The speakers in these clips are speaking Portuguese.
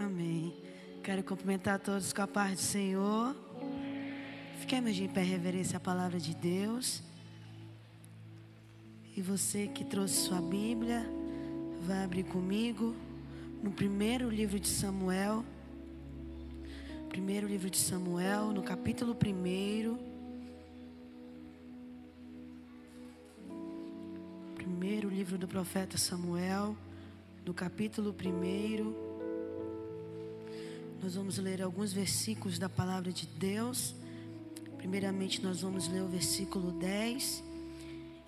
Amém. Quero cumprimentar todos com a paz do Senhor. Fiquemos de pé reverência à palavra de Deus. E você que trouxe sua Bíblia, vai abrir comigo no primeiro livro de Samuel. Primeiro livro de Samuel, no capítulo 1. Primeiro livro do profeta Samuel, no capítulo 1. Nós vamos ler alguns versículos da palavra de Deus. Primeiramente, nós vamos ler o versículo 10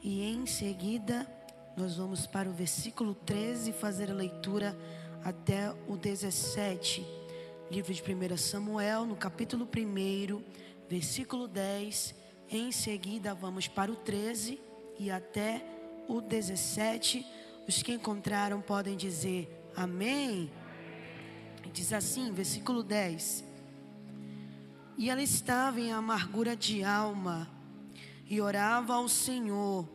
e em seguida nós vamos para o versículo 13 e fazer a leitura até o 17. Livro de 1 Samuel, no capítulo 1, versículo 10. Em seguida, vamos para o 13 e até o 17. Os que encontraram podem dizer amém. Diz assim, versículo 10: E ela estava em amargura de alma, e orava ao Senhor,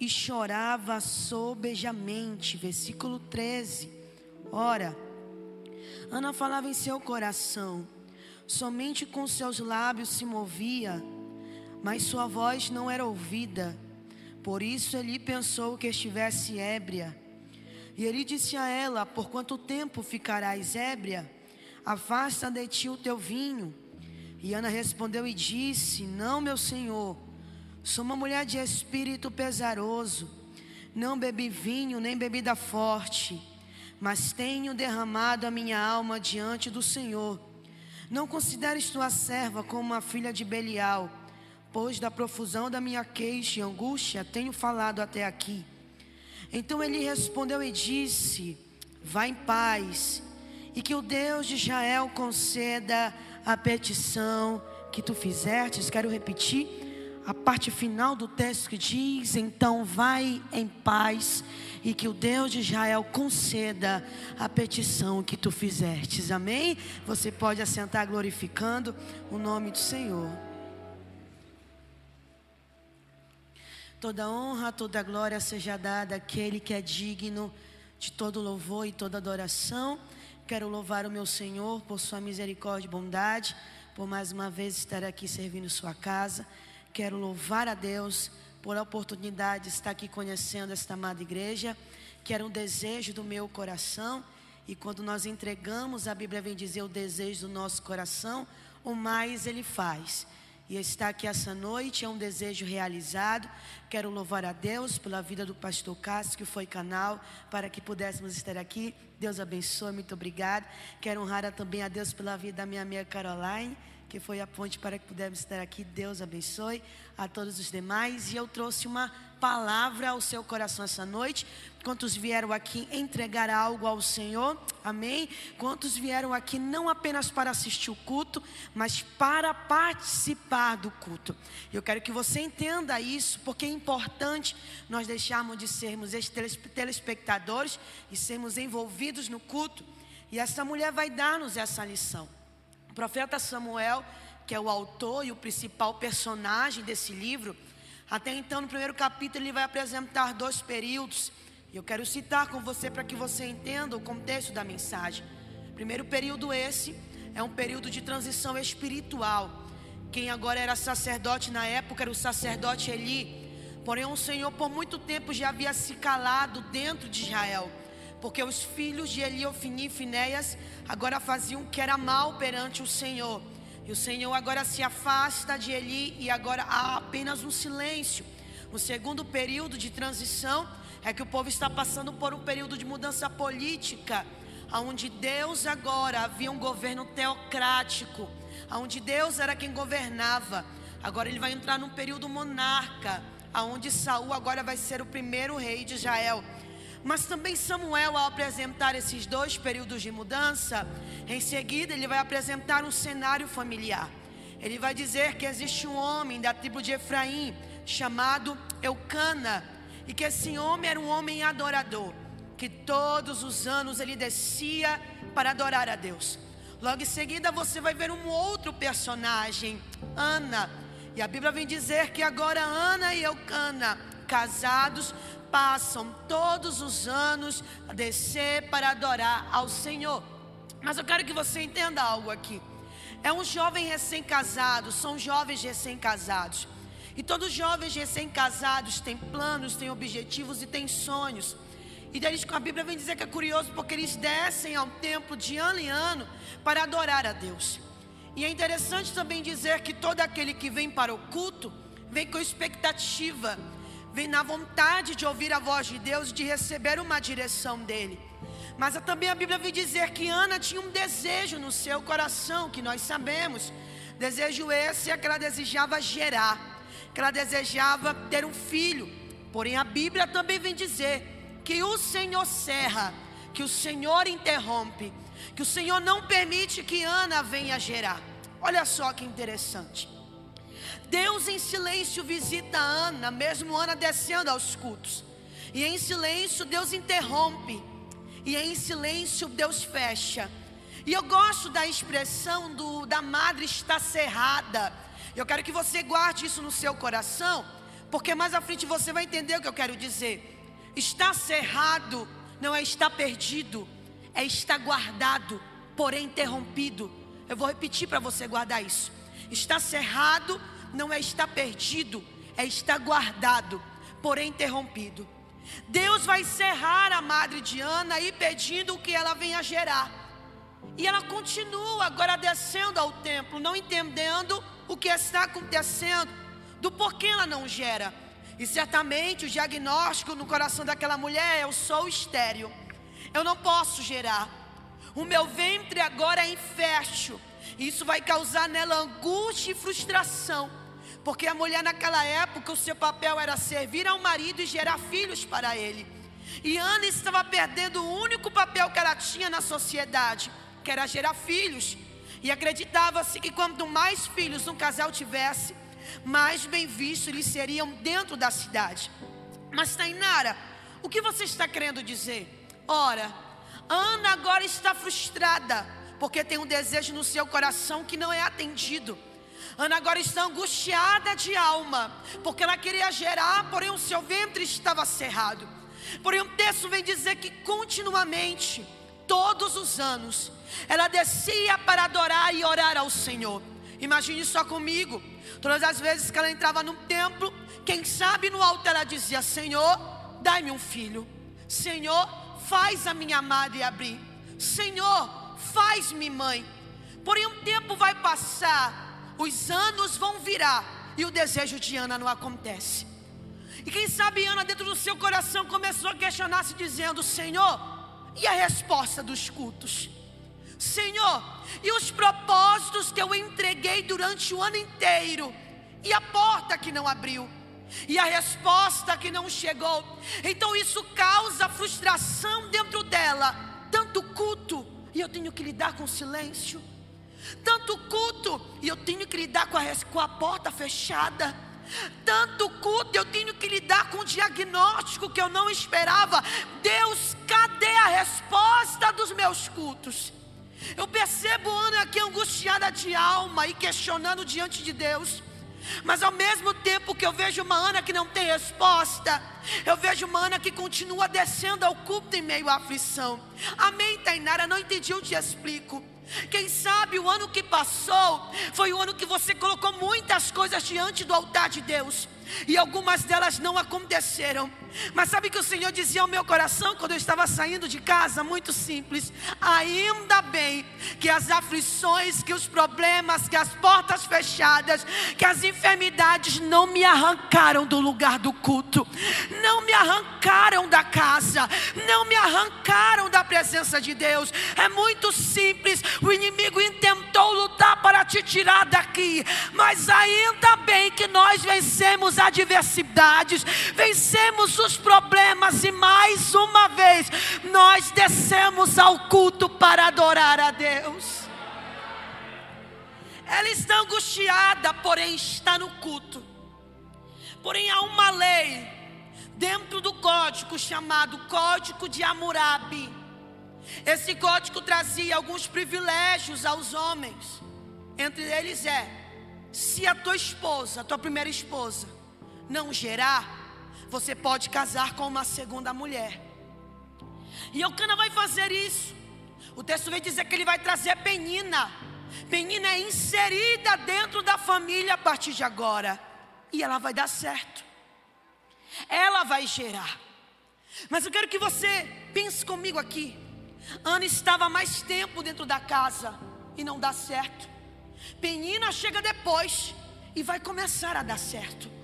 e chorava sobejamente. Versículo 13: Ora, Ana falava em seu coração, somente com seus lábios se movia, mas sua voz não era ouvida. Por isso ele pensou que estivesse ébria. E ele disse a ela: Por quanto tempo ficarás ébria? Afasta de ti o teu vinho. E Ana respondeu e disse: Não, meu senhor, sou uma mulher de espírito pesaroso. Não bebi vinho nem bebida forte, mas tenho derramado a minha alma diante do Senhor. Não consideres tua serva como uma filha de Belial, pois da profusão da minha queixa e angústia tenho falado até aqui. Então ele respondeu e disse: Vá em paz, e que o Deus de Israel conceda a petição que tu fizestes. Quero repetir a parte final do texto que diz: Então vai em paz, e que o Deus de Israel conceda a petição que tu fizestes. Amém? Você pode assentar glorificando o nome do Senhor. Toda honra, toda glória seja dada àquele que é digno de todo louvor e toda adoração. Quero louvar o meu Senhor por sua misericórdia e bondade, por mais uma vez estar aqui servindo sua casa. Quero louvar a Deus por a oportunidade de estar aqui conhecendo esta amada igreja, que era um desejo do meu coração. E quando nós entregamos, a Bíblia vem dizer o desejo do nosso coração, o mais ele faz. E estar aqui essa noite é um desejo realizado. Quero louvar a Deus pela vida do pastor Cássio, que foi canal para que pudéssemos estar aqui. Deus abençoe, muito obrigado. Quero honrar também a Deus pela vida da minha amiga Caroline, que foi a ponte para que pudéssemos estar aqui. Deus abençoe a todos os demais. E eu trouxe uma palavra ao seu coração essa noite. Quantos vieram aqui entregar algo ao Senhor? Amém? Quantos vieram aqui não apenas para assistir o culto, mas para participar do culto? Eu quero que você entenda isso, porque é importante nós deixarmos de sermos telespectadores e sermos envolvidos no culto. E essa mulher vai dar-nos essa lição. O profeta Samuel, que é o autor e o principal personagem desse livro, até então, no primeiro capítulo, ele vai apresentar dois períodos. E eu quero citar com você para que você entenda o contexto da mensagem. Primeiro período esse é um período de transição espiritual. Quem agora era sacerdote na época era o sacerdote Eli. Porém, o Senhor por muito tempo já havia se calado dentro de Israel. Porque os filhos de Eli, Ofini e Finéias agora faziam o que era mal perante o Senhor. E o Senhor agora se afasta de Eli e agora há apenas um silêncio. O segundo período de transição é que o povo está passando por um período de mudança política, onde Deus agora havia um governo teocrático, onde Deus era quem governava. Agora ele vai entrar num período monarca, onde Saul agora vai ser o primeiro rei de Israel. Mas também Samuel, ao apresentar esses dois períodos de mudança, em seguida ele vai apresentar um cenário familiar. Ele vai dizer que existe um homem da tribo de Efraim chamado Eucana, e que esse homem era um homem adorador, que todos os anos ele descia para adorar a Deus. Logo em seguida você vai ver um outro personagem, Ana. E a Bíblia vem dizer que agora Ana e Eucana, casados, passam todos os anos a descer para adorar ao Senhor. Mas eu quero que você entenda algo aqui. É um jovem recém-casado, são jovens recém-casados. E todos os jovens recém-casados têm planos, têm objetivos e têm sonhos. E deles a Bíblia vem dizer que é curioso porque eles descem ao templo de ano em ano para adorar a Deus. E é interessante também dizer que todo aquele que vem para o culto vem com expectativa, vem na vontade de ouvir a voz de Deus de receber uma direção dele. Mas também a Bíblia vem dizer que Ana tinha um desejo no seu coração, que nós sabemos. Desejo esse é que ela desejava gerar, que ela desejava ter um filho. Porém, a Bíblia também vem dizer que o Senhor serra, que o Senhor interrompe, que o Senhor não permite que Ana venha gerar. Olha só que interessante. Deus em silêncio visita Ana, mesmo Ana descendo aos cultos. E em silêncio Deus interrompe e em silêncio Deus fecha. E eu gosto da expressão do, da madre está cerrada. Eu quero que você guarde isso no seu coração, porque mais à frente você vai entender o que eu quero dizer. Está cerrado não é estar perdido, é estar guardado, porém interrompido. Eu vou repetir para você guardar isso. Está cerrado não é estar perdido, é estar guardado, porém interrompido. Deus vai cerrar a madre de Ana e pedindo que ela venha gerar. E ela continua agora descendo ao templo, não entendendo o que está acontecendo, do porquê ela não gera. E certamente o diagnóstico no coração daquela mulher é: eu sou estéreo, eu não posso gerar. O meu ventre agora é infértil. Isso vai causar nela angústia e frustração. Porque a mulher naquela época, o seu papel era servir ao marido e gerar filhos para ele. E Ana estava perdendo o único papel que ela tinha na sociedade, que era gerar filhos. E acreditava-se que quanto mais filhos um casal tivesse, mais bem vistos eles seriam dentro da cidade. Mas Tainara, o que você está querendo dizer? Ora, Ana agora está frustrada, porque tem um desejo no seu coração que não é atendido. Ana agora está angustiada de alma, porque ela queria gerar, porém o seu ventre estava cerrado. Porém, o texto vem dizer que continuamente, todos os anos, ela descia para adorar e orar ao Senhor. Imagine só comigo, todas as vezes que ela entrava no templo, quem sabe no altar ela dizia: Senhor, dai-me um filho. Senhor, faz a minha madre abrir. Senhor, faz-me mãe. Porém, um tempo vai passar os anos vão virar e o desejo de Ana não acontece. E quem sabe Ana, dentro do seu coração, começou a questionar-se, dizendo: Senhor, e a resposta dos cultos? Senhor, e os propósitos que eu entreguei durante o ano inteiro? E a porta que não abriu? E a resposta que não chegou? Então isso causa frustração dentro dela. Tanto culto, e eu tenho que lidar com silêncio tanto culto e eu tenho que lidar com a, com a porta fechada. Tanto culto eu tenho que lidar com o diagnóstico que eu não esperava. Deus, cadê a resposta dos meus cultos? Eu percebo Ana aqui angustiada de alma e questionando diante de Deus. Mas ao mesmo tempo que eu vejo uma Ana que não tem resposta, eu vejo uma Ana que continua descendo ao culto em meio à aflição. Amém, Tainara? Não entendi, eu te explico. Quem sabe o ano que passou foi o ano que você colocou muitas coisas diante do altar de Deus e algumas delas não aconteceram. Mas sabe que o Senhor dizia ao meu coração quando eu estava saindo de casa? Muito simples. Ainda bem que as aflições, que os problemas, que as portas fechadas, que as enfermidades não me arrancaram do lugar do culto, não me arrancaram da casa, não me arrancaram da presença de Deus. É muito simples. O inimigo intentou lutar para te tirar daqui, mas ainda bem que nós vencemos adversidades, vencemos os problemas e mais uma vez nós descemos ao culto para adorar a Deus. Ela está angustiada, porém está no culto. Porém há uma lei dentro do código chamado Código de Hammurabi. Esse código trazia alguns privilégios aos homens. Entre eles é: se a tua esposa, a tua primeira esposa, não gerar, você pode casar com uma segunda mulher. E Eucana vai fazer isso. O texto vem dizer que ele vai trazer Penina. Penina é inserida dentro da família a partir de agora. E ela vai dar certo. Ela vai gerar. Mas eu quero que você pense comigo aqui. Ana estava mais tempo dentro da casa e não dá certo. Penina chega depois e vai começar a dar certo.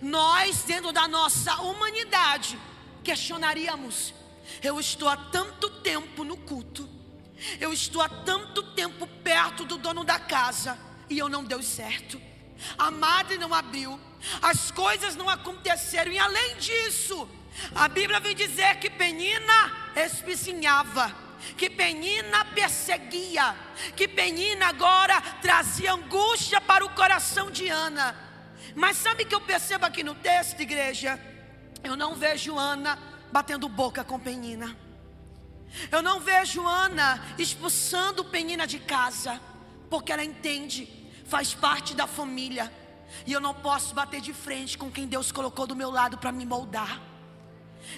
Nós, dentro da nossa humanidade, questionaríamos: eu estou há tanto tempo no culto, eu estou há tanto tempo perto do dono da casa e eu não deu certo. A madre não abriu, as coisas não aconteceram, e além disso, a Bíblia vem dizer que Penina espizinhava, que Penina perseguia, que Penina agora trazia angústia para o coração de Ana. Mas sabe que eu percebo aqui no texto, igreja? Eu não vejo Ana batendo boca com Penina. Eu não vejo Ana expulsando Penina de casa, porque ela entende, faz parte da família, e eu não posso bater de frente com quem Deus colocou do meu lado para me moldar.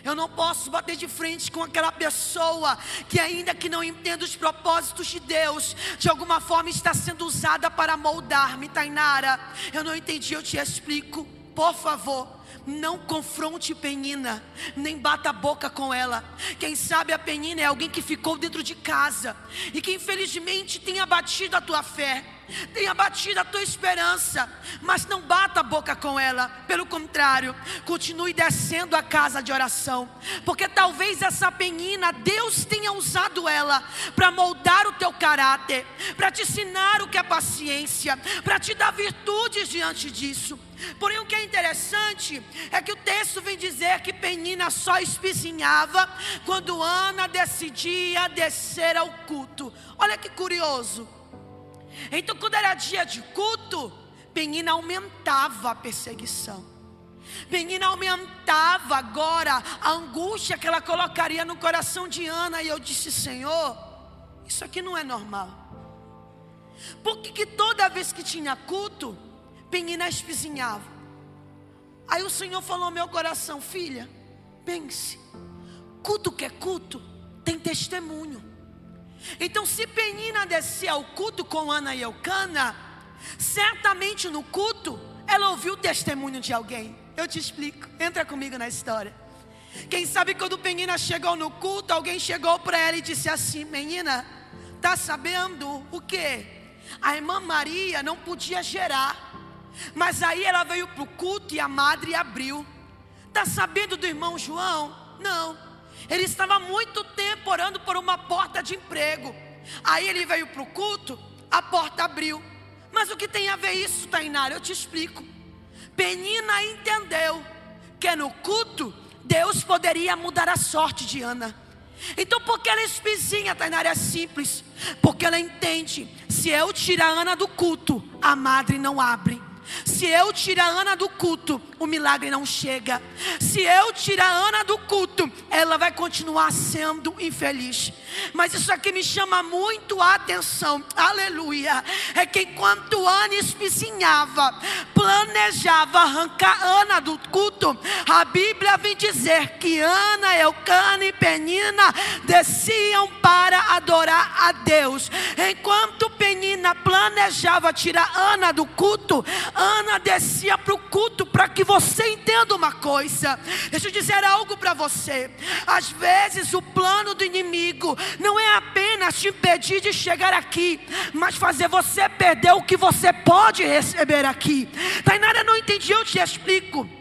Eu não posso bater de frente com aquela pessoa que, ainda que não entenda os propósitos de Deus, de alguma forma está sendo usada para moldar-me, Tainara. Eu não entendi, eu te explico. Por favor, não confronte Penina, nem bata a boca com ela. Quem sabe a Penina é alguém que ficou dentro de casa e que infelizmente tem abatido a tua fé, tem abatido a tua esperança. Mas não bata a boca com ela, pelo contrário, continue descendo a casa de oração, porque talvez essa Penina, Deus tenha usado ela para moldar o teu caráter, para te ensinar o que é paciência, para te dar virtudes diante disso. Porém, o que é interessante é que o texto vem dizer que Penina só espizinhava quando Ana decidia descer ao culto. Olha que curioso. Então, quando era dia de culto, Penina aumentava a perseguição. Penina aumentava agora a angústia que ela colocaria no coração de Ana. E eu disse: Senhor, isso aqui não é normal. Porque que toda vez que tinha culto, Penina espizinhava. Aí o Senhor falou ao meu coração, filha, pense, culto que é culto, tem testemunho. Então, se Penina descer ao culto com Ana e Eucana, certamente no culto ela ouviu o testemunho de alguém. Eu te explico, entra comigo na história. Quem sabe quando Penina chegou no culto, alguém chegou para ela e disse assim: Menina, tá sabendo o que? A irmã Maria não podia gerar. Mas aí ela veio para o culto e a madre abriu. Está sabendo do irmão João? Não. Ele estava muito tempo orando por uma porta de emprego. Aí ele veio para o culto, a porta abriu. Mas o que tem a ver isso, Tainara? Eu te explico. Penina entendeu que no culto Deus poderia mudar a sorte de Ana. Então, porque ela é espizinha, Tainara é simples. Porque ela entende: se eu tirar Ana do culto, a madre não abre. Se eu tirar a Ana do culto, o milagre não chega. Se eu tirar a Ana do culto, ela vai continuar sendo infeliz. Mas isso aqui me chama muito a atenção. Aleluia. É que enquanto Ana espizinhava, planejava arrancar Ana do culto, a Bíblia vem dizer que Ana, Eucana e Penina desciam para adorar a Deus. Enquanto Penina planejava tirar Ana do culto, Ana descia para o culto para que você entenda uma coisa. Deixa eu dizer algo para você. Às vezes o plano do inimigo não é apenas te impedir de chegar aqui, mas fazer você perder o que você pode receber aqui. Tainara não entendi, eu te explico.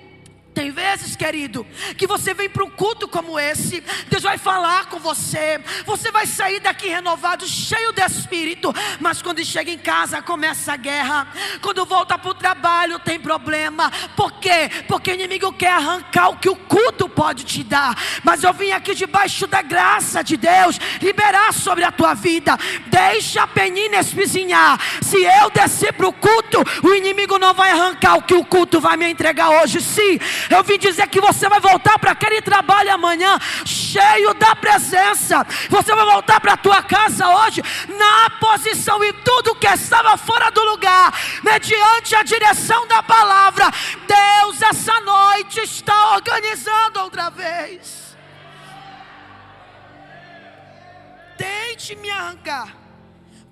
Tem vezes, querido, que você vem para um culto como esse, Deus vai falar com você, você vai sair daqui renovado, cheio de espírito, mas quando chega em casa começa a guerra, quando volta para o trabalho tem problema, por quê? Porque o inimigo quer arrancar o que o culto pode te dar, mas eu vim aqui debaixo da graça de Deus, liberar sobre a tua vida, deixa a penina espizinhar, se eu descer para o culto, o inimigo não vai arrancar o que o culto vai me entregar hoje, sim eu vim dizer que você vai voltar para aquele trabalho amanhã, cheio da presença. Você vai voltar para a tua casa hoje, na posição e tudo que estava fora do lugar, mediante a direção da palavra. Deus, essa noite está organizando outra vez. tente me arrancar,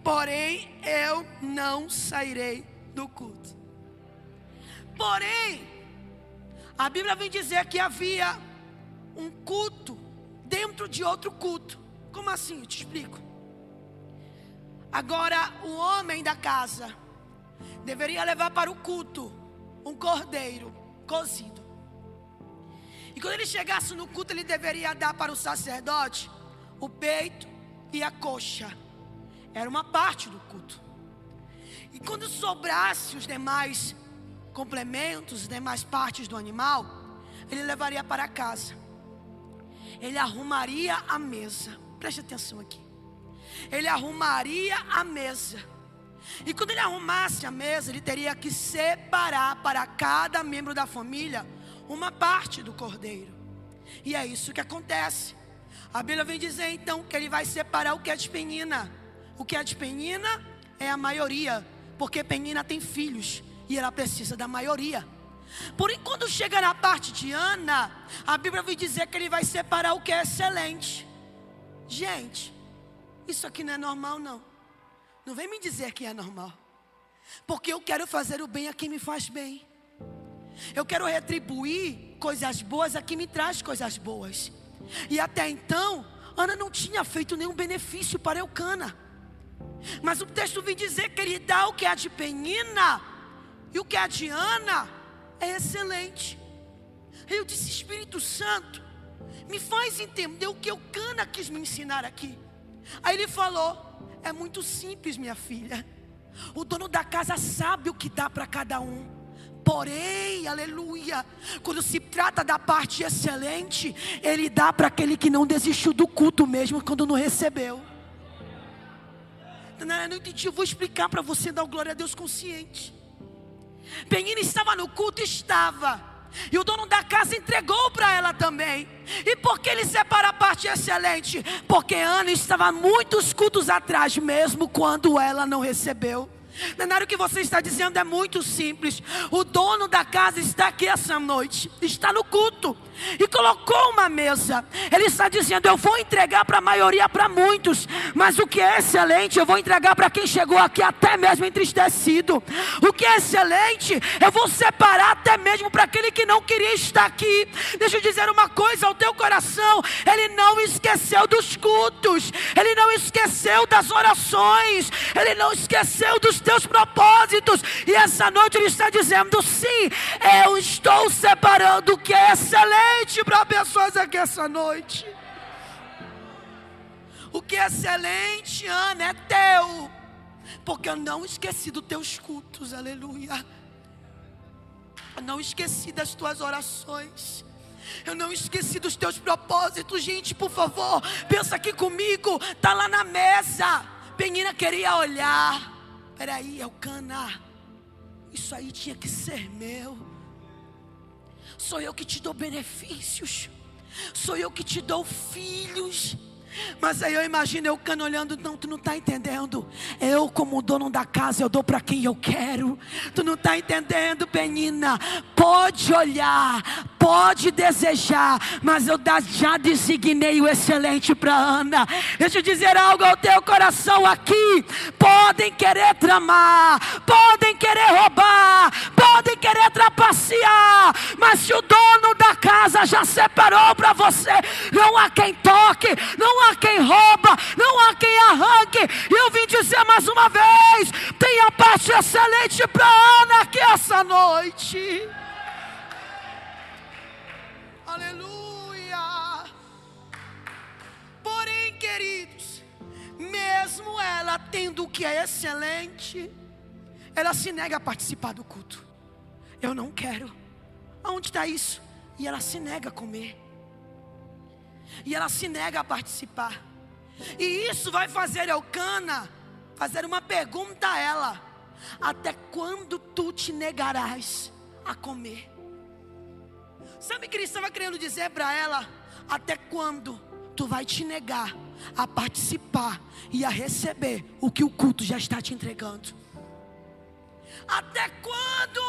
porém eu não sairei do culto. Porém, a Bíblia vem dizer que havia um culto dentro de outro culto. Como assim? Eu te explico. Agora, o homem da casa deveria levar para o culto um cordeiro cozido. E quando ele chegasse no culto, ele deveria dar para o sacerdote o peito e a coxa. Era uma parte do culto. E quando sobrasse os demais complementos, as demais partes do animal, ele levaria para casa. Ele arrumaria a mesa. Preste atenção aqui. Ele arrumaria a mesa. E quando ele arrumasse a mesa, ele teria que separar para cada membro da família uma parte do cordeiro. E é isso que acontece. A Bíblia vem dizer então que ele vai separar o que é de penina. O que é de penina é a maioria, porque penina tem filhos e ela precisa da maioria. Porém, quando chega na parte de Ana, a Bíblia vem dizer que ele vai separar o que é excelente. Gente, isso aqui não é normal, não. Não vem me dizer que é normal. Porque eu quero fazer o bem a quem me faz bem. Eu quero retribuir coisas boas a quem me traz coisas boas. E até então, Ana não tinha feito nenhum benefício para Eucana. Mas o texto vem dizer que ele dá o que é de Penina e o que é de é excelente. Eu disse, Espírito Santo, me faz entender o que Eucana quis me ensinar aqui. Aí ele falou: É muito simples, minha filha. O dono da casa sabe o que dá para cada um. Porém, aleluia, quando se trata da parte excelente, Ele dá para aquele que não desistiu do culto mesmo, quando não recebeu. Não, não entendi, eu vou explicar para você dar glória a Deus consciente. Penina estava no culto, estava. E o dono da casa entregou para ela também. E por que ele separa a parte excelente? Porque Ana estava muitos cultos atrás, mesmo quando ela não recebeu. Nada o que você está dizendo é muito simples. O dono da casa está aqui essa noite, está no culto e colocou uma mesa. Ele está dizendo: Eu vou entregar para a maioria, para muitos, mas o que é excelente eu vou entregar para quem chegou aqui até mesmo entristecido. O que é excelente eu vou separar até mesmo para aquele que não queria estar aqui. Deixa eu dizer uma coisa ao teu coração: Ele não esqueceu dos cultos, Ele não esqueceu das orações, Ele não esqueceu dos teus propósitos. E essa noite Ele está dizendo: Sim, eu estou separando o que é excelente excelente para pessoas aqui essa noite. O que é excelente, Ana, é teu. Porque eu não esqueci dos teus cultos, aleluia. Eu não esqueci das tuas orações. Eu não esqueci dos teus propósitos, gente, por favor, pensa aqui comigo. Tá lá na mesa. Penina queria olhar. Peraí, Elcana. Isso aí tinha que ser meu. Sou eu que te dou benefícios. Sou eu que te dou filhos. Mas aí eu imagino eu cano olhando, não, tu não está entendendo. Eu, como dono da casa, eu dou para quem eu quero. Tu não está entendendo, Penina. Pode olhar, pode desejar, mas eu já designei o excelente para Ana. Deixa eu dizer algo ao teu coração aqui. Podem querer tramar, podem querer roubar, podem querer trapacear, mas se o dono da casa já separou para você, não há quem toque, não há há quem rouba, não há quem arranque. E eu vim dizer mais uma vez: tenha parte excelente para Ana aqui essa noite. Aleluia. Porém, queridos, mesmo ela tendo o que é excelente, ela se nega a participar do culto. Eu não quero. Aonde está isso? E ela se nega a comer e ela se nega a participar. E isso vai fazer Elcana fazer uma pergunta a ela: Até quando tu te negarás a comer? Sabe o que ele estava querendo dizer para ela? Até quando tu vai te negar a participar e a receber o que o culto já está te entregando? Até quando,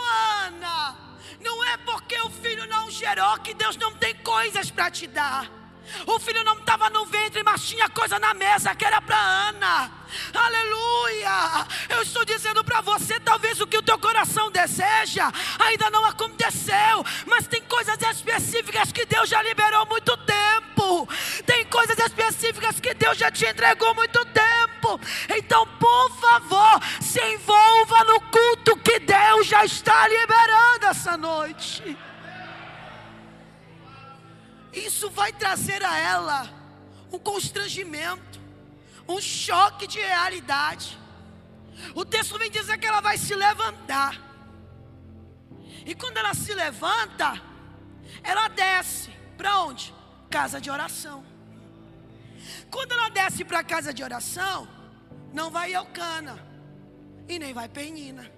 Ana? Não é porque o filho não gerou que Deus não tem coisas para te dar. O filho não estava no ventre, mas tinha coisa na mesa que era para Ana. Aleluia! Eu estou dizendo para você, talvez o que o teu coração deseja ainda não aconteceu, mas tem coisas específicas que Deus já liberou há muito tempo. Tem coisas específicas que Deus já te entregou há muito tempo. Então, por favor, se envolva no culto que Deus já está liberando essa noite. Isso vai trazer a ela um constrangimento, um choque de realidade. O texto vem dizer que ela vai se levantar. E quando ela se levanta, ela desce para onde? Casa de oração. Quando ela desce para a casa de oração, não vai Eucana e nem vai Penina.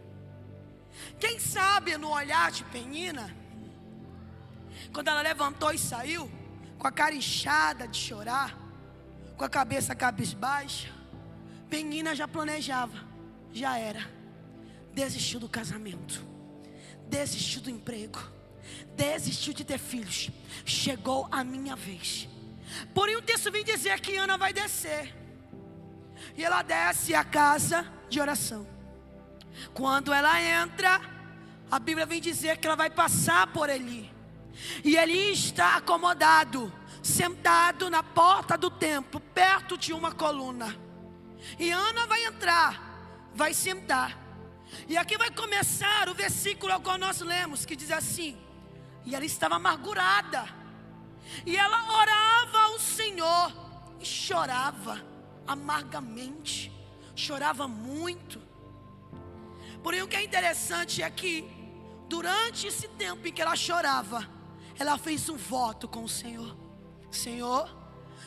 Quem sabe no olhar de Penina, quando ela levantou e saiu, com a cara inchada de chorar, com a cabeça cabisbaixa, Penina já planejava, já era. Desistiu do casamento, desistiu do emprego, desistiu de ter filhos. Chegou a minha vez. Porém, o texto vem dizer que Ana vai descer. E ela desce a casa de oração. Quando ela entra, a Bíblia vem dizer que ela vai passar por Eli. E Eli está acomodado, sentado na porta do templo, perto de uma coluna. E Ana vai entrar, vai sentar. E aqui vai começar o versículo ao qual nós lemos, que diz assim: E ela estava amargurada, e ela orava ao Senhor, e chorava amargamente, chorava muito. Porém, o que é interessante é que, durante esse tempo em que ela chorava, ela fez um voto com o Senhor: Senhor,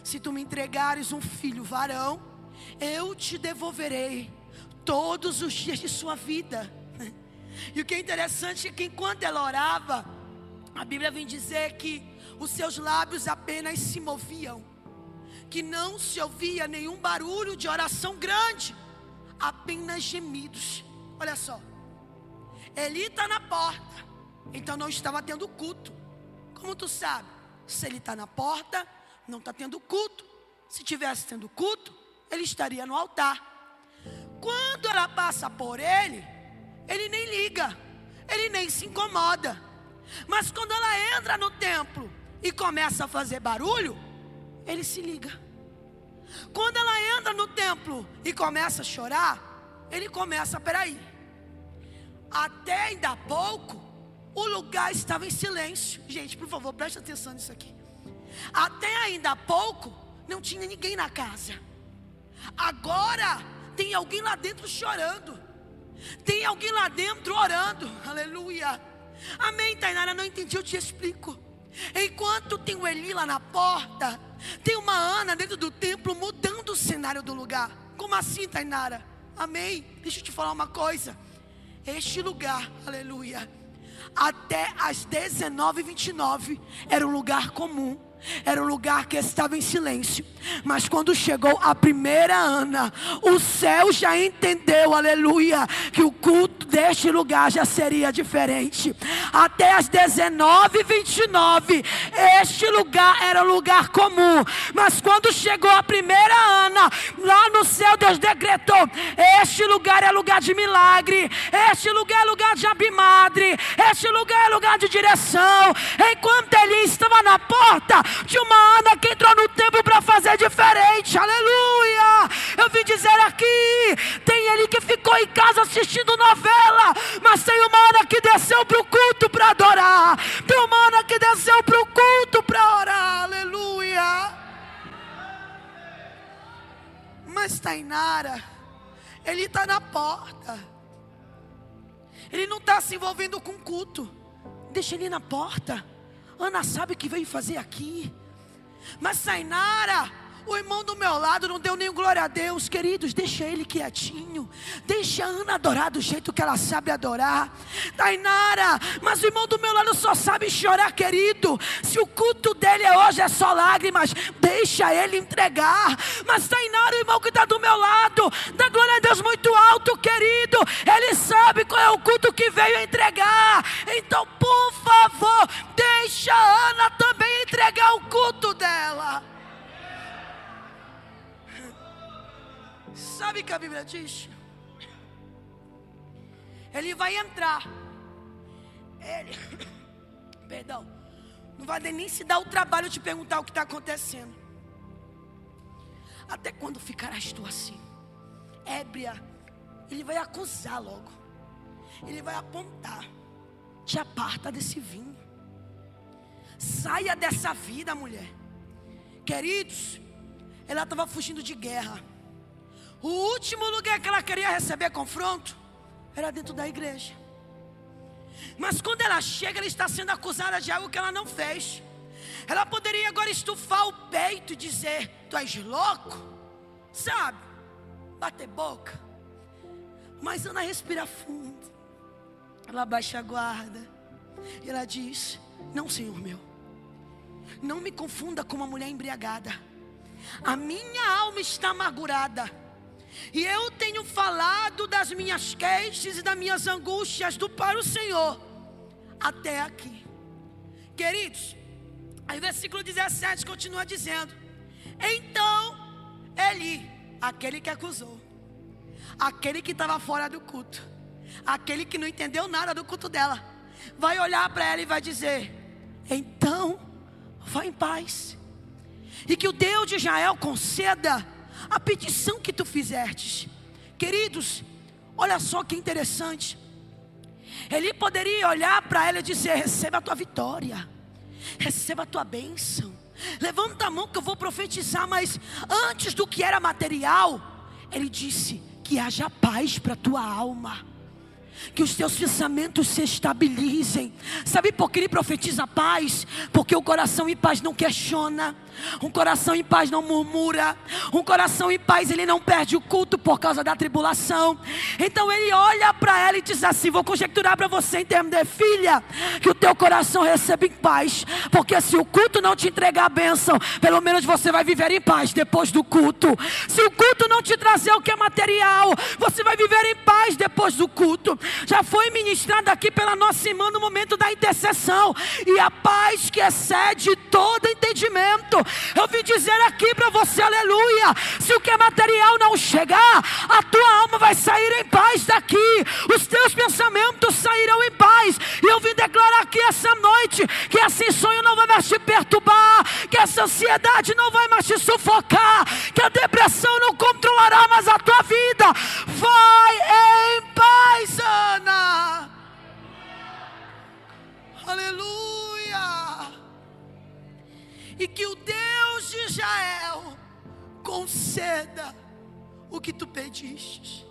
se tu me entregares um filho varão, eu te devolverei todos os dias de sua vida. E o que é interessante é que enquanto ela orava, a Bíblia vem dizer que os seus lábios apenas se moviam, que não se ouvia nenhum barulho de oração grande, apenas gemidos. Olha só, Eli está na porta, então não estava tendo culto. Como tu sabe? Se ele está na porta, não está tendo culto. Se tivesse tendo culto, ele estaria no altar. Quando ela passa por ele, ele nem liga, ele nem se incomoda. Mas quando ela entra no templo e começa a fazer barulho, ele se liga. Quando ela entra no templo e começa a chorar, ele começa, peraí. Até ainda há pouco, o lugar estava em silêncio. Gente, por favor, preste atenção nisso aqui. Até ainda há pouco, não tinha ninguém na casa. Agora, tem alguém lá dentro chorando. Tem alguém lá dentro orando. Aleluia. Amém, Tainara. Não entendi, eu te explico. Enquanto tem o Eli lá na porta, tem uma Ana dentro do templo mudando o cenário do lugar. Como assim, Tainara? Amém. Deixa eu te falar uma coisa. Este lugar, aleluia até as 19h29 era um lugar comum era um lugar que estava em silêncio. Mas quando chegou a primeira Ana, o céu já entendeu, aleluia, que o culto deste lugar já seria diferente. Até as 19h29, este lugar era um lugar comum. Mas quando chegou a primeira Ana, lá no céu Deus decretou: este lugar é lugar de milagre, este lugar é lugar de abimadre, este lugar é lugar de direção. Enquanto ele estava na porta, de uma Ana que entrou no templo para fazer diferente. Aleluia! Eu vim dizer aqui: tem ele que ficou em casa assistindo novela, mas tem uma Ana que desceu para o culto para adorar. Tem uma Ana que desceu para o culto para orar. Aleluia! Mas Tainara, ele está na porta. Ele não está se envolvendo com culto. Deixa ele na porta. Ana sabe o que veio fazer aqui. Mas Sainara, o irmão do meu lado não deu nem glória a Deus, queridos. Deixa ele quietinho. Deixa a Ana adorar do jeito que ela sabe adorar. Tainara, mas o irmão do meu lado só sabe chorar, querido. Se o culto dele é hoje é só lágrimas, deixa ele entregar. Mas Tainara, o irmão que está do meu lado, dá glória a Deus muito alto, querido. Ele sabe qual é o culto que veio entregar. Então, por favor, deixa a Ana também entregar entregar o culto dela. Sabe o que a Bíblia diz? Ele vai entrar. Ele, perdão, não vai nem se dar o trabalho de perguntar o que está acontecendo. Até quando ficarás tu assim? Ébria, ele vai acusar logo. Ele vai apontar. Te aparta desse vinho. Saia dessa vida, mulher. Queridos, ela estava fugindo de guerra. O último lugar que ela queria receber confronto era dentro da igreja. Mas quando ela chega, ela está sendo acusada de algo que ela não fez. Ela poderia agora estufar o peito e dizer: Tu és louco? Sabe? Bater boca. Mas Ana respira fundo. Ela baixa a guarda. E ela diz: Não, Senhor meu. Não me confunda com uma mulher embriagada. A minha alma está amargurada. E eu tenho falado das minhas queixas e das minhas angústias do para o Senhor até aqui. Queridos, aí o versículo 17 continua dizendo: Então Eli, aquele que acusou, aquele que estava fora do culto, aquele que não entendeu nada do culto dela, vai olhar para ela e vai dizer: Então, vá em paz, e que o Deus de Israel conceda a petição que tu fizestes. Queridos, olha só que interessante. Ele poderia olhar para ela e dizer: Receba a tua vitória, receba a tua bênção. Levanta a mão que eu vou profetizar, mas antes do que era material, ele disse: Que haja paz para a tua alma que os teus pensamentos se estabilizem. Sabe por que ele profetiza paz? Porque o coração em paz não questiona, um coração em paz não murmura, um coração em paz ele não perde o culto por causa da tribulação. Então ele olha para ela e diz assim: Vou conjecturar para você em termos de filha, que o teu coração receba em paz, porque se o culto não te entregar a bênção, pelo menos você vai viver em paz depois do culto. Se o culto não te trazer o que é material, você vai viver em paz depois do culto já foi ministrada aqui pela nossa irmã no momento da intercessão. E a paz que excede todo entendimento. Eu vim dizer aqui para você, aleluia. Se o que é material não chegar, a tua alma vai sair em paz daqui. Os teus pensamentos sairão em paz. E eu vim declarar aqui essa noite que esse sonho não vai mais te perturbar, que essa ansiedade não vai mais te sufocar, que a depressão não controlará mais a tua vida. Vai em paz, Aleluia. E que o Deus de Israel conceda o que tu pediste.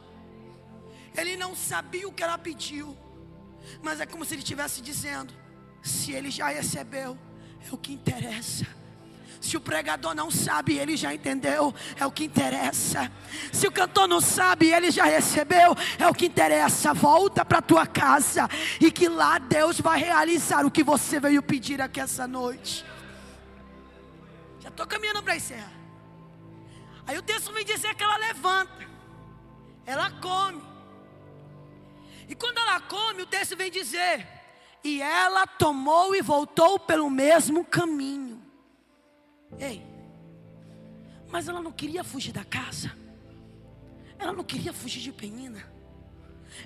Ele não sabia o que ela pediu, mas é como se ele estivesse dizendo: se ele já recebeu, é o que interessa. Se o pregador não sabe, ele já entendeu, é o que interessa. Se o cantor não sabe, ele já recebeu, é o que interessa. Volta para tua casa e que lá Deus vai realizar o que você veio pedir aqui essa noite. Já estou caminhando para encerrar. Aí o texto vem dizer que ela levanta, ela come. E quando ela come, o texto vem dizer: e ela tomou e voltou pelo mesmo caminho. Ei, mas ela não queria fugir da casa. Ela não queria fugir de Penina.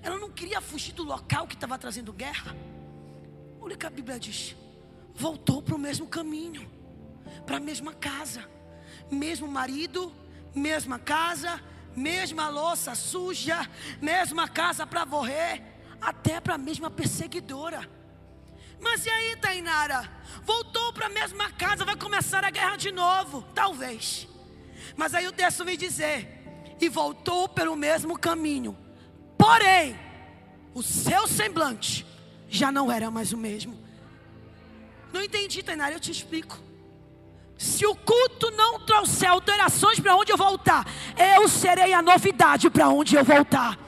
Ela não queria fugir do local que estava trazendo guerra. Olha o que a Bíblia diz. Voltou para o mesmo caminho, para a mesma casa, mesmo marido, mesma casa, mesma louça suja, mesma casa para morrer, até para a mesma perseguidora. Mas e aí, Tainara? Voltou para a mesma casa, vai começar a guerra de novo? Talvez. Mas aí o texto vem dizer: e voltou pelo mesmo caminho. Porém, o seu semblante já não era mais o mesmo. Não entendi, Tainara, eu te explico. Se o culto não trouxer alterações para onde eu voltar, eu serei a novidade para onde eu voltar.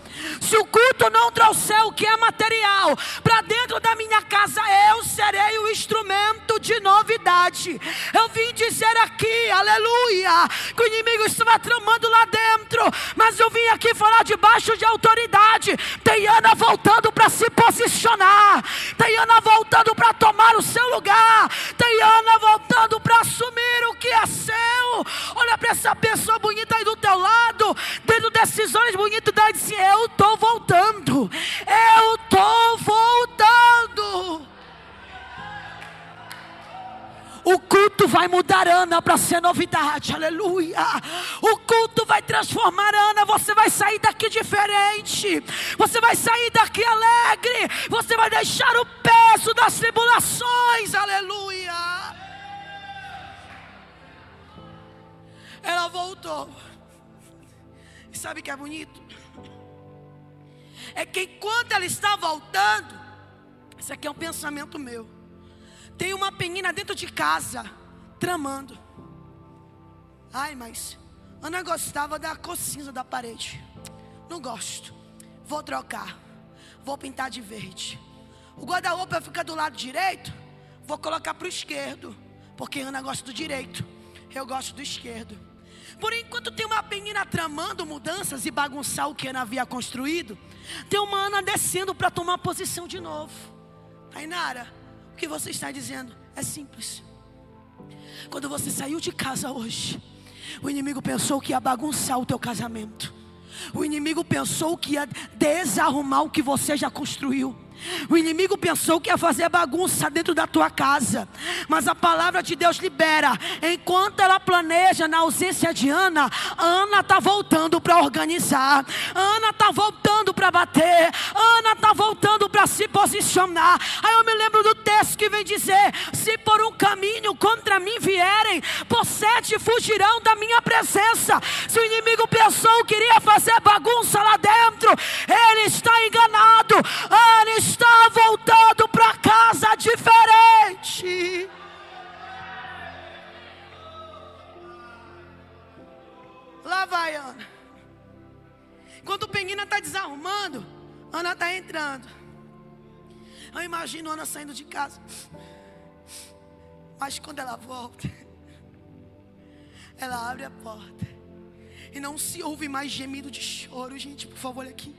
Se o culto não trouxer o que é material para dentro da minha casa, eu serei o instrumento de novidade. Eu vim dizer aqui, aleluia, que o inimigo estava tramando lá dentro, mas eu vim aqui falar debaixo de autoridade. Tem Ana voltando para se posicionar, tem Ana voltando para tomar o seu lugar, tem Ana voltando para assumir o que é seu. Olha para essa pessoa bonita aí do teu lado, tendo decisões bonitas, e diz: Eu estou voltando, eu estou voltando. O culto vai mudar Ana para ser novidade, aleluia. O culto vai transformar Ana. Você vai sair daqui diferente. Você vai sair daqui alegre. Você vai deixar o peso das tribulações, aleluia. Ela voltou. E sabe o que é bonito? É que enquanto ela está voltando, isso aqui é um pensamento meu. Tem uma penina dentro de casa, tramando. Ai, mas Ana gostava da cor cinza da parede. Não gosto. Vou trocar. Vou pintar de verde. O guarda-roupa fica do lado direito. Vou colocar para o esquerdo. Porque Ana gosta do direito. Eu gosto do esquerdo. Por enquanto tem uma menina tramando mudanças e bagunçar o que Ana havia construído, tem uma Ana descendo para tomar posição de novo. Ainara, que você está dizendo é simples. Quando você saiu de casa hoje, o inimigo pensou que ia bagunçar o teu casamento. O inimigo pensou que ia desarrumar o que você já construiu. O inimigo pensou que ia fazer bagunça dentro da tua casa, mas a palavra de Deus libera. Enquanto ela planeja na ausência de Ana, Ana está voltando para organizar, Ana está voltando para bater, Ana está voltando para se posicionar. Aí eu me lembro do texto que vem dizer: Se por um caminho contra mim vierem, por sete fugirão da minha presença. Se o inimigo pensou que iria fazer bagunça lá dentro, ele está enganado. Ele está voltando para casa diferente. Lá vai Ana. Quando o Penina está desarrumando, Ana está entrando. Eu imagino Ana saindo de casa. Mas quando ela volta, ela abre a porta. E não se ouve mais gemido de choro, gente, por favor, aqui.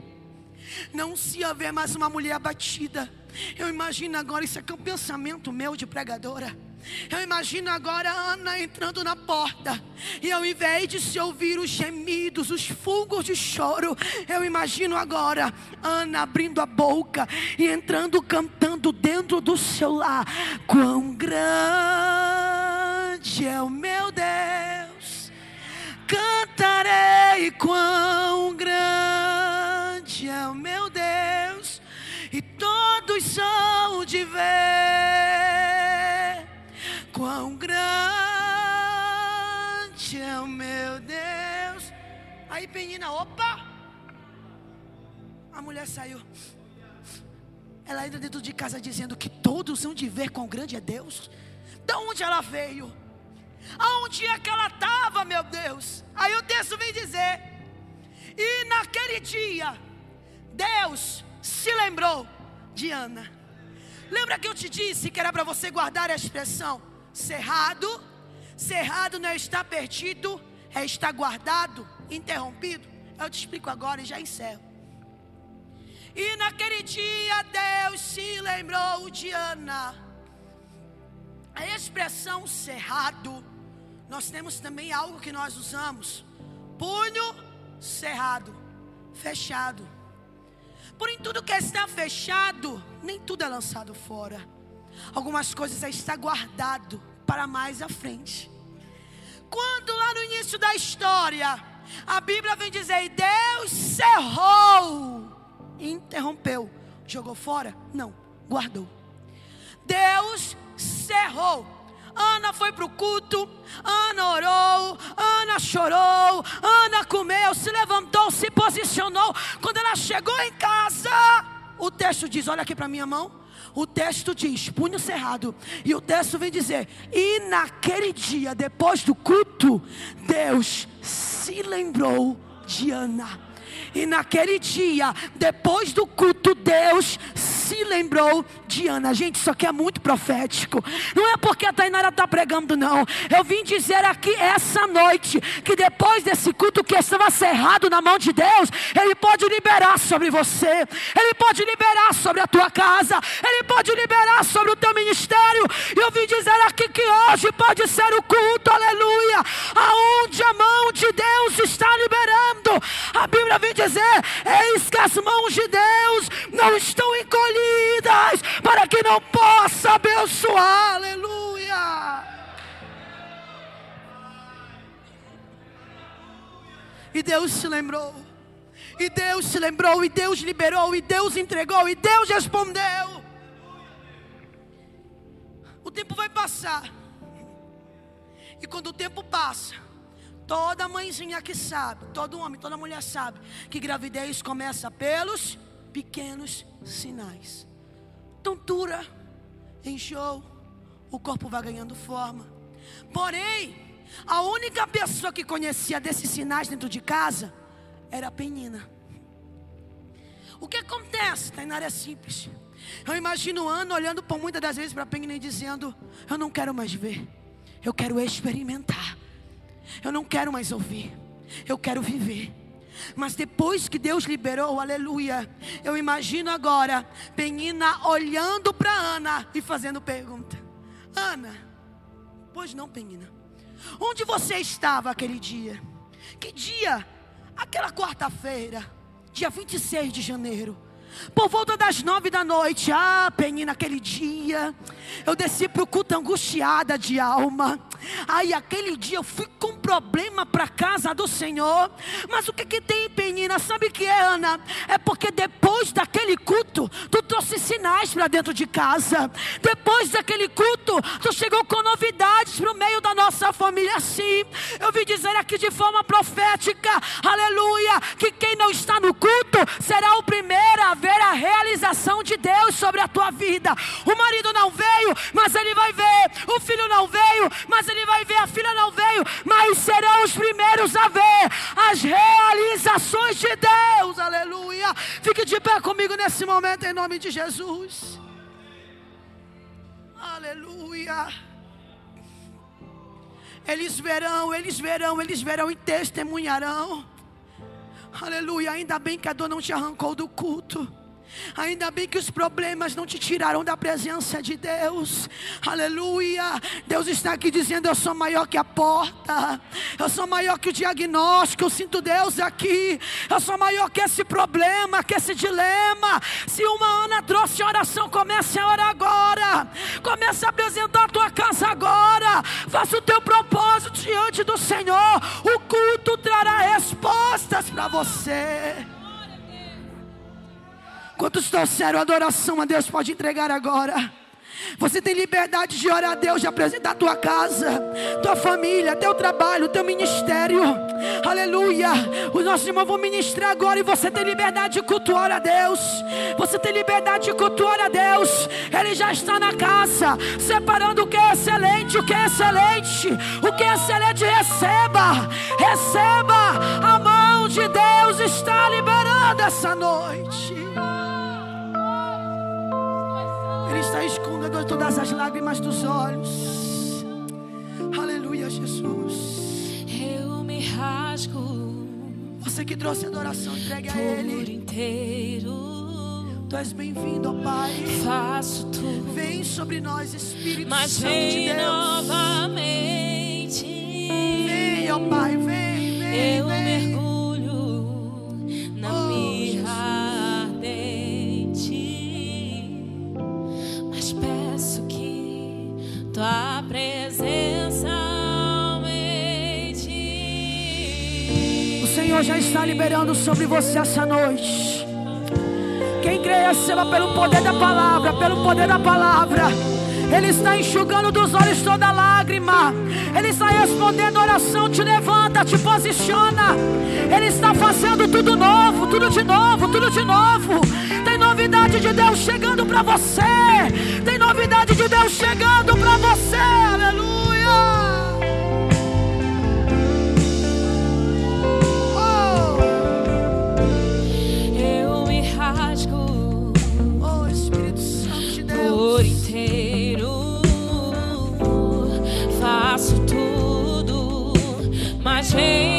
Não se haver mais uma mulher abatida. Eu imagino agora, isso aqui é um pensamento meu de pregadora. Eu imagino agora Ana entrando na porta, e ao invés de se ouvir os gemidos, os fungos de choro, eu imagino agora Ana abrindo a boca e entrando cantando dentro do seu lar: Quão grande é o meu Deus, cantarei quão grande é o meu Deus, e todos são de ver quão grande é o meu Deus. Aí Penina, opa! A mulher saiu. Ela entra dentro de casa dizendo que todos são de ver quão grande é Deus. De onde ela veio? Aonde é que ela estava, meu Deus? Aí o texto vem dizer: E naquele dia, Deus se lembrou de Ana. Lembra que eu te disse que era para você guardar a expressão cerrado? Cerrado não é estar perdido, é estar guardado, interrompido. Eu te explico agora e já encerro. E naquele dia Deus se lembrou de Ana. A expressão cerrado, nós temos também algo que nós usamos: punho cerrado, fechado. Porém, tudo que está fechado, nem tudo é lançado fora. Algumas coisas está guardado para mais à frente. Quando lá no início da história, a Bíblia vem dizer: Deus cerrou, interrompeu, jogou fora? Não, guardou. Deus cerrou. Ana foi para o culto, Ana orou, Ana chorou, Ana comeu, se levantou, se posicionou. Quando ela chegou em casa, o texto diz: olha aqui para minha mão. O texto diz, punho cerrado, e o texto vem dizer: e naquele dia, depois do culto, Deus se lembrou de Ana. E naquele dia, depois do culto, Deus se lembrou de Ana. Gente, isso aqui é muito profético. Não é porque a Tainara está pregando, não. Eu vim dizer aqui essa noite que depois desse culto que estava cerrado na mão de Deus, Ele pode liberar sobre você, Ele pode liberar sobre a tua casa, Ele pode liberar sobre o teu ministério. E eu vim dizer aqui que hoje pode ser o culto, aleluia, aonde a mão de Deus está liberando. A Bíblia vem dizer: eis que as mãos de Deus não estão encolhidas para que não possa abençoar. Aleluia. E Deus se lembrou. E Deus se lembrou, e Deus liberou, e Deus entregou, e Deus respondeu. O tempo vai passar. E quando o tempo passa, toda mãezinha que sabe, todo homem, toda mulher sabe que gravidez começa pelos pequenos sinais. Tontura, enjoo, o corpo vai ganhando forma. Porém, a única pessoa que conhecia desses sinais dentro de casa era a Penina. O que acontece? Tainara é simples. Eu imagino o Ana olhando por muitas das vezes para a Penina e dizendo: Eu não quero mais ver, eu quero experimentar, eu não quero mais ouvir, eu quero viver. Mas depois que Deus liberou, aleluia, eu imagino agora Penina olhando para Ana e fazendo pergunta: Ana, pois não, Penina, onde você estava aquele dia? Que dia? Aquela quarta-feira, dia 26 de janeiro. Por volta das nove da noite, ah, Penina, aquele dia, eu desci para o culto angustiada de alma. Aí aquele dia eu fui com problema para casa do Senhor. Mas o que, que tem, Penina? Sabe o que é, Ana? É porque depois daquele culto, tu trouxe sinais para dentro de casa. Depois daquele culto, tu chegou com novidades para o meio da nossa família. Sim, eu vim dizer aqui de forma profética, aleluia, que quem não está no culto será o primeiro a ver a realização de Deus sobre a tua vida. O marido não veio, mas ele vai ver. O filho não veio, mas ele vai ver. A filha não veio, mas serão os primeiros a ver as realizações de Deus. Aleluia. Fique de pé comigo nesse momento, em nome de Jesus. Aleluia. Eles verão, eles verão, eles verão e testemunharão. Aleluia. Ainda bem que a dor não te arrancou do culto. Ainda bem que os problemas não te tiraram da presença de Deus. Aleluia. Deus está aqui dizendo: Eu sou maior que a porta. Eu sou maior que o diagnóstico. Eu sinto Deus aqui. Eu sou maior que esse problema, que esse dilema. Se uma Ana trouxe oração, comece a orar agora. Comece a apresentar a tua casa agora. Faça o teu propósito diante do Senhor. O culto trará respostas para você. Quantos trouxeram adoração a Deus pode entregar agora? Você tem liberdade de orar a Deus, de apresentar a tua casa, tua família, teu trabalho, teu ministério. Aleluia. Os nossos irmãos vão ministrar agora e você tem liberdade de cultuar a Deus. Você tem liberdade de cultuar a Deus. Ele já está na casa, separando o que é excelente, o que é excelente. O que é excelente, receba. Receba. A mão de Deus está liberando essa noite. Ele está escondendo todas as lágrimas dos olhos. Aleluia, Jesus. Eu me rasgo. Você que trouxe adoração, entregue a Ele. inteiro. Tu és bem-vindo, ó Pai. Faço tudo. Vem sobre nós, Espírito Mas Santo vem de Deus. novamente. Vem, ó Pai, vem, vem, Eu vem. mergulho presença. O Senhor já está liberando sobre você essa noite. Quem crê, receba pelo poder da palavra, pelo poder da palavra. Ele está enxugando dos olhos toda lágrima. Ele está respondendo a oração. Te levanta, te posiciona. Ele está fazendo tudo novo, tudo de novo, tudo de novo novidade de Deus chegando para você. Tem novidade de Deus chegando para você. Aleluia. Eu me rasgo por inteiro, faço tudo, mas vem.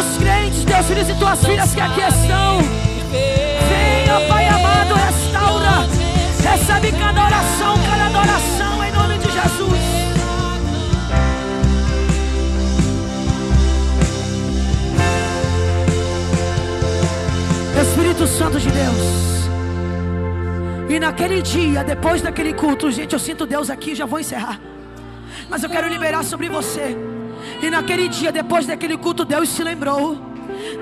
Os crentes, teus filhos e tuas filhas que aqui estão. Venha, Pai amado, restaura. Recebe cada oração, cada adoração em nome de Jesus. Espírito Santo de Deus. E naquele dia, depois daquele culto, gente, eu sinto Deus aqui, já vou encerrar. Mas eu quero liberar sobre você. E naquele dia, depois daquele culto, Deus se lembrou.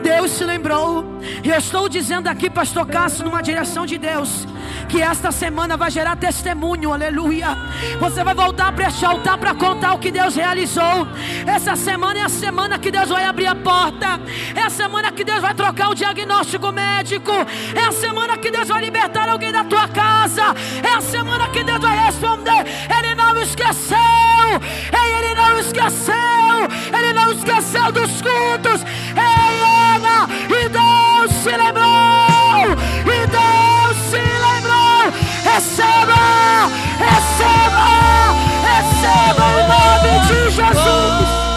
Deus se lembrou. E eu estou dizendo aqui, pastor Cássio, numa direção de Deus, que esta semana vai gerar testemunho, aleluia. Você vai voltar para este altar para contar o que Deus realizou. Essa semana é a semana que Deus vai abrir a porta. É a semana que Deus vai trocar o diagnóstico médico. É a semana que Deus vai libertar alguém da tua casa. É a semana que Deus vai responder. Ele não esqueceu. Ele não esqueceu. Ele não esqueceu dos cultos. Ana, e Deus se lembrou. E Deus se lembrou. Receba, receba, receba em nome de Jesus.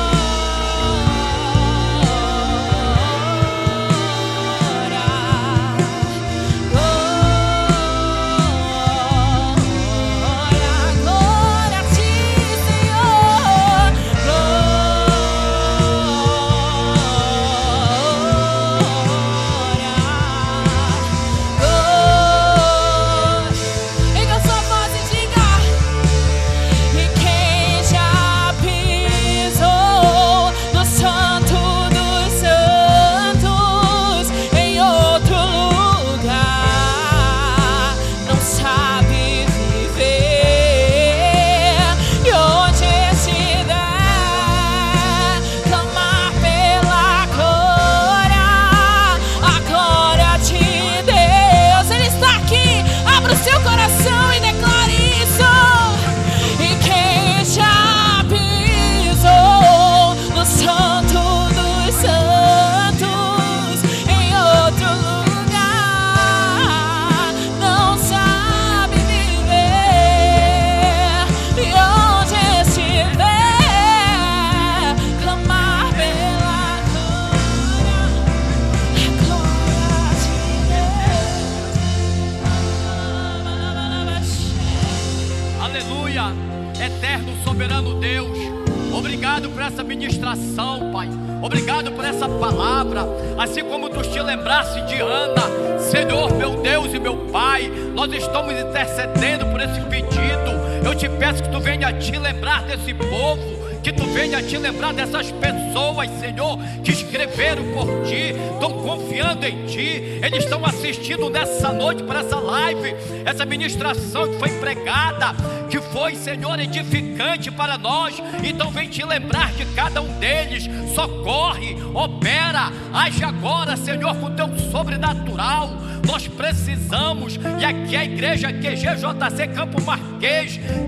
Povo. Que tu venha te lembrar dessas pessoas, Senhor, que escreveram por ti, estão confiando em ti, eles estão assistindo nessa noite para essa live, essa ministração que foi pregada, que foi, Senhor, edificante para nós. Então vem te lembrar de cada um deles, socorre, opera, age agora, Senhor, com teu sobrenatural. Nós precisamos, e aqui a igreja QGJC Campo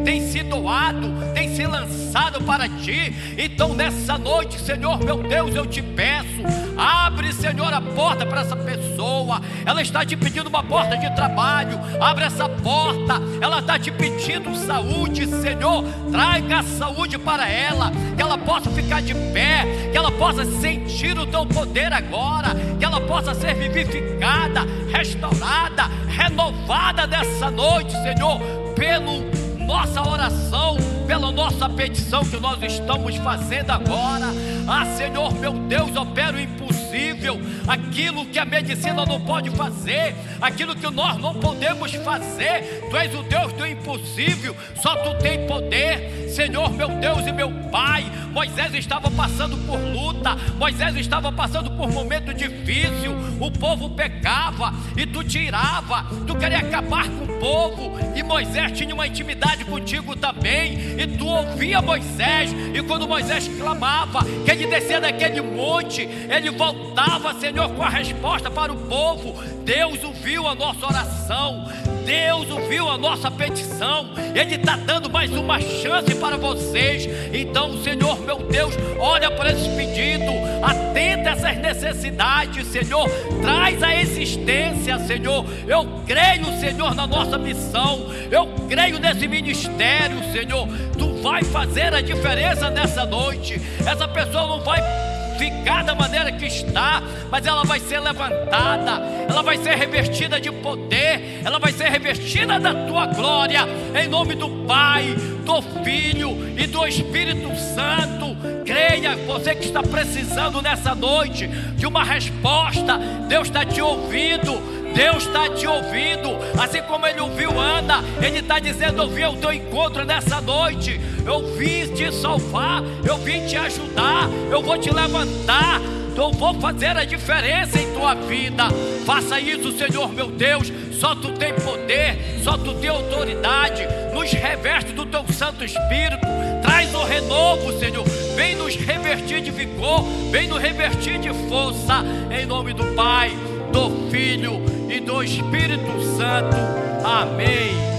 Tem se doado, tem se lançado para ti. Então, nessa noite, Senhor, meu Deus, eu te peço, abre, Senhor, a porta para essa pessoa. Ela está te pedindo uma porta de trabalho, abre essa porta. Ela está te pedindo saúde, Senhor, traga a saúde para ela, que ela possa ficar de pé, que ela possa sentir o teu poder agora, que ela possa ser vivificada, restaurada, renovada nessa noite, Senhor, pelo nossa oração, pela nossa petição que nós estamos fazendo agora. Ah, Senhor, meu Deus, opera o impossível, aquilo que a medicina não pode fazer, aquilo que nós não podemos fazer. Tu és o Deus do impossível, só tu tem poder. Senhor, meu Deus e meu Pai, Moisés estava passando por luta, Moisés estava passando por momento difícil, o povo pecava e tu tirava, tu queria acabar com o povo, e Moisés tinha uma intimidade contigo também, e tu ouvia Moisés, e quando Moisés clamava, que ele descia daquele monte, ele voltava, Senhor, com a resposta para o povo. Deus ouviu a nossa oração, Deus ouviu a nossa petição, Ele está dando mais uma chance para vocês. Então, Senhor, meu Deus, olha para esse pedido, atenda essas necessidades, Senhor, traz a existência, Senhor. Eu creio, Senhor, na nossa missão, eu creio nesse ministério, Senhor. Tu vai fazer a diferença nessa noite. Essa pessoa não vai ficar da maneira que está, mas ela vai ser levantada, ela vai ser revestida de poder, ela vai ser revestida da tua glória, em nome do Pai, do Filho e do Espírito Santo. Creia, você que está precisando nessa noite de uma resposta, Deus está te ouvindo. Deus está te ouvindo, assim como Ele ouviu Ana, Ele está dizendo: Eu vim ao teu encontro nessa noite, eu vim te salvar, eu vim te ajudar, eu vou te levantar, eu vou fazer a diferença em tua vida. Faça isso, Senhor meu Deus. Só tu tem poder, só tu tem autoridade. Nos reveste do teu Santo Espírito. Traz o renovo, Senhor. Vem nos revertir de vigor, vem nos revertir de força. Em nome do Pai, do Filho e do Espírito Santo. Amém.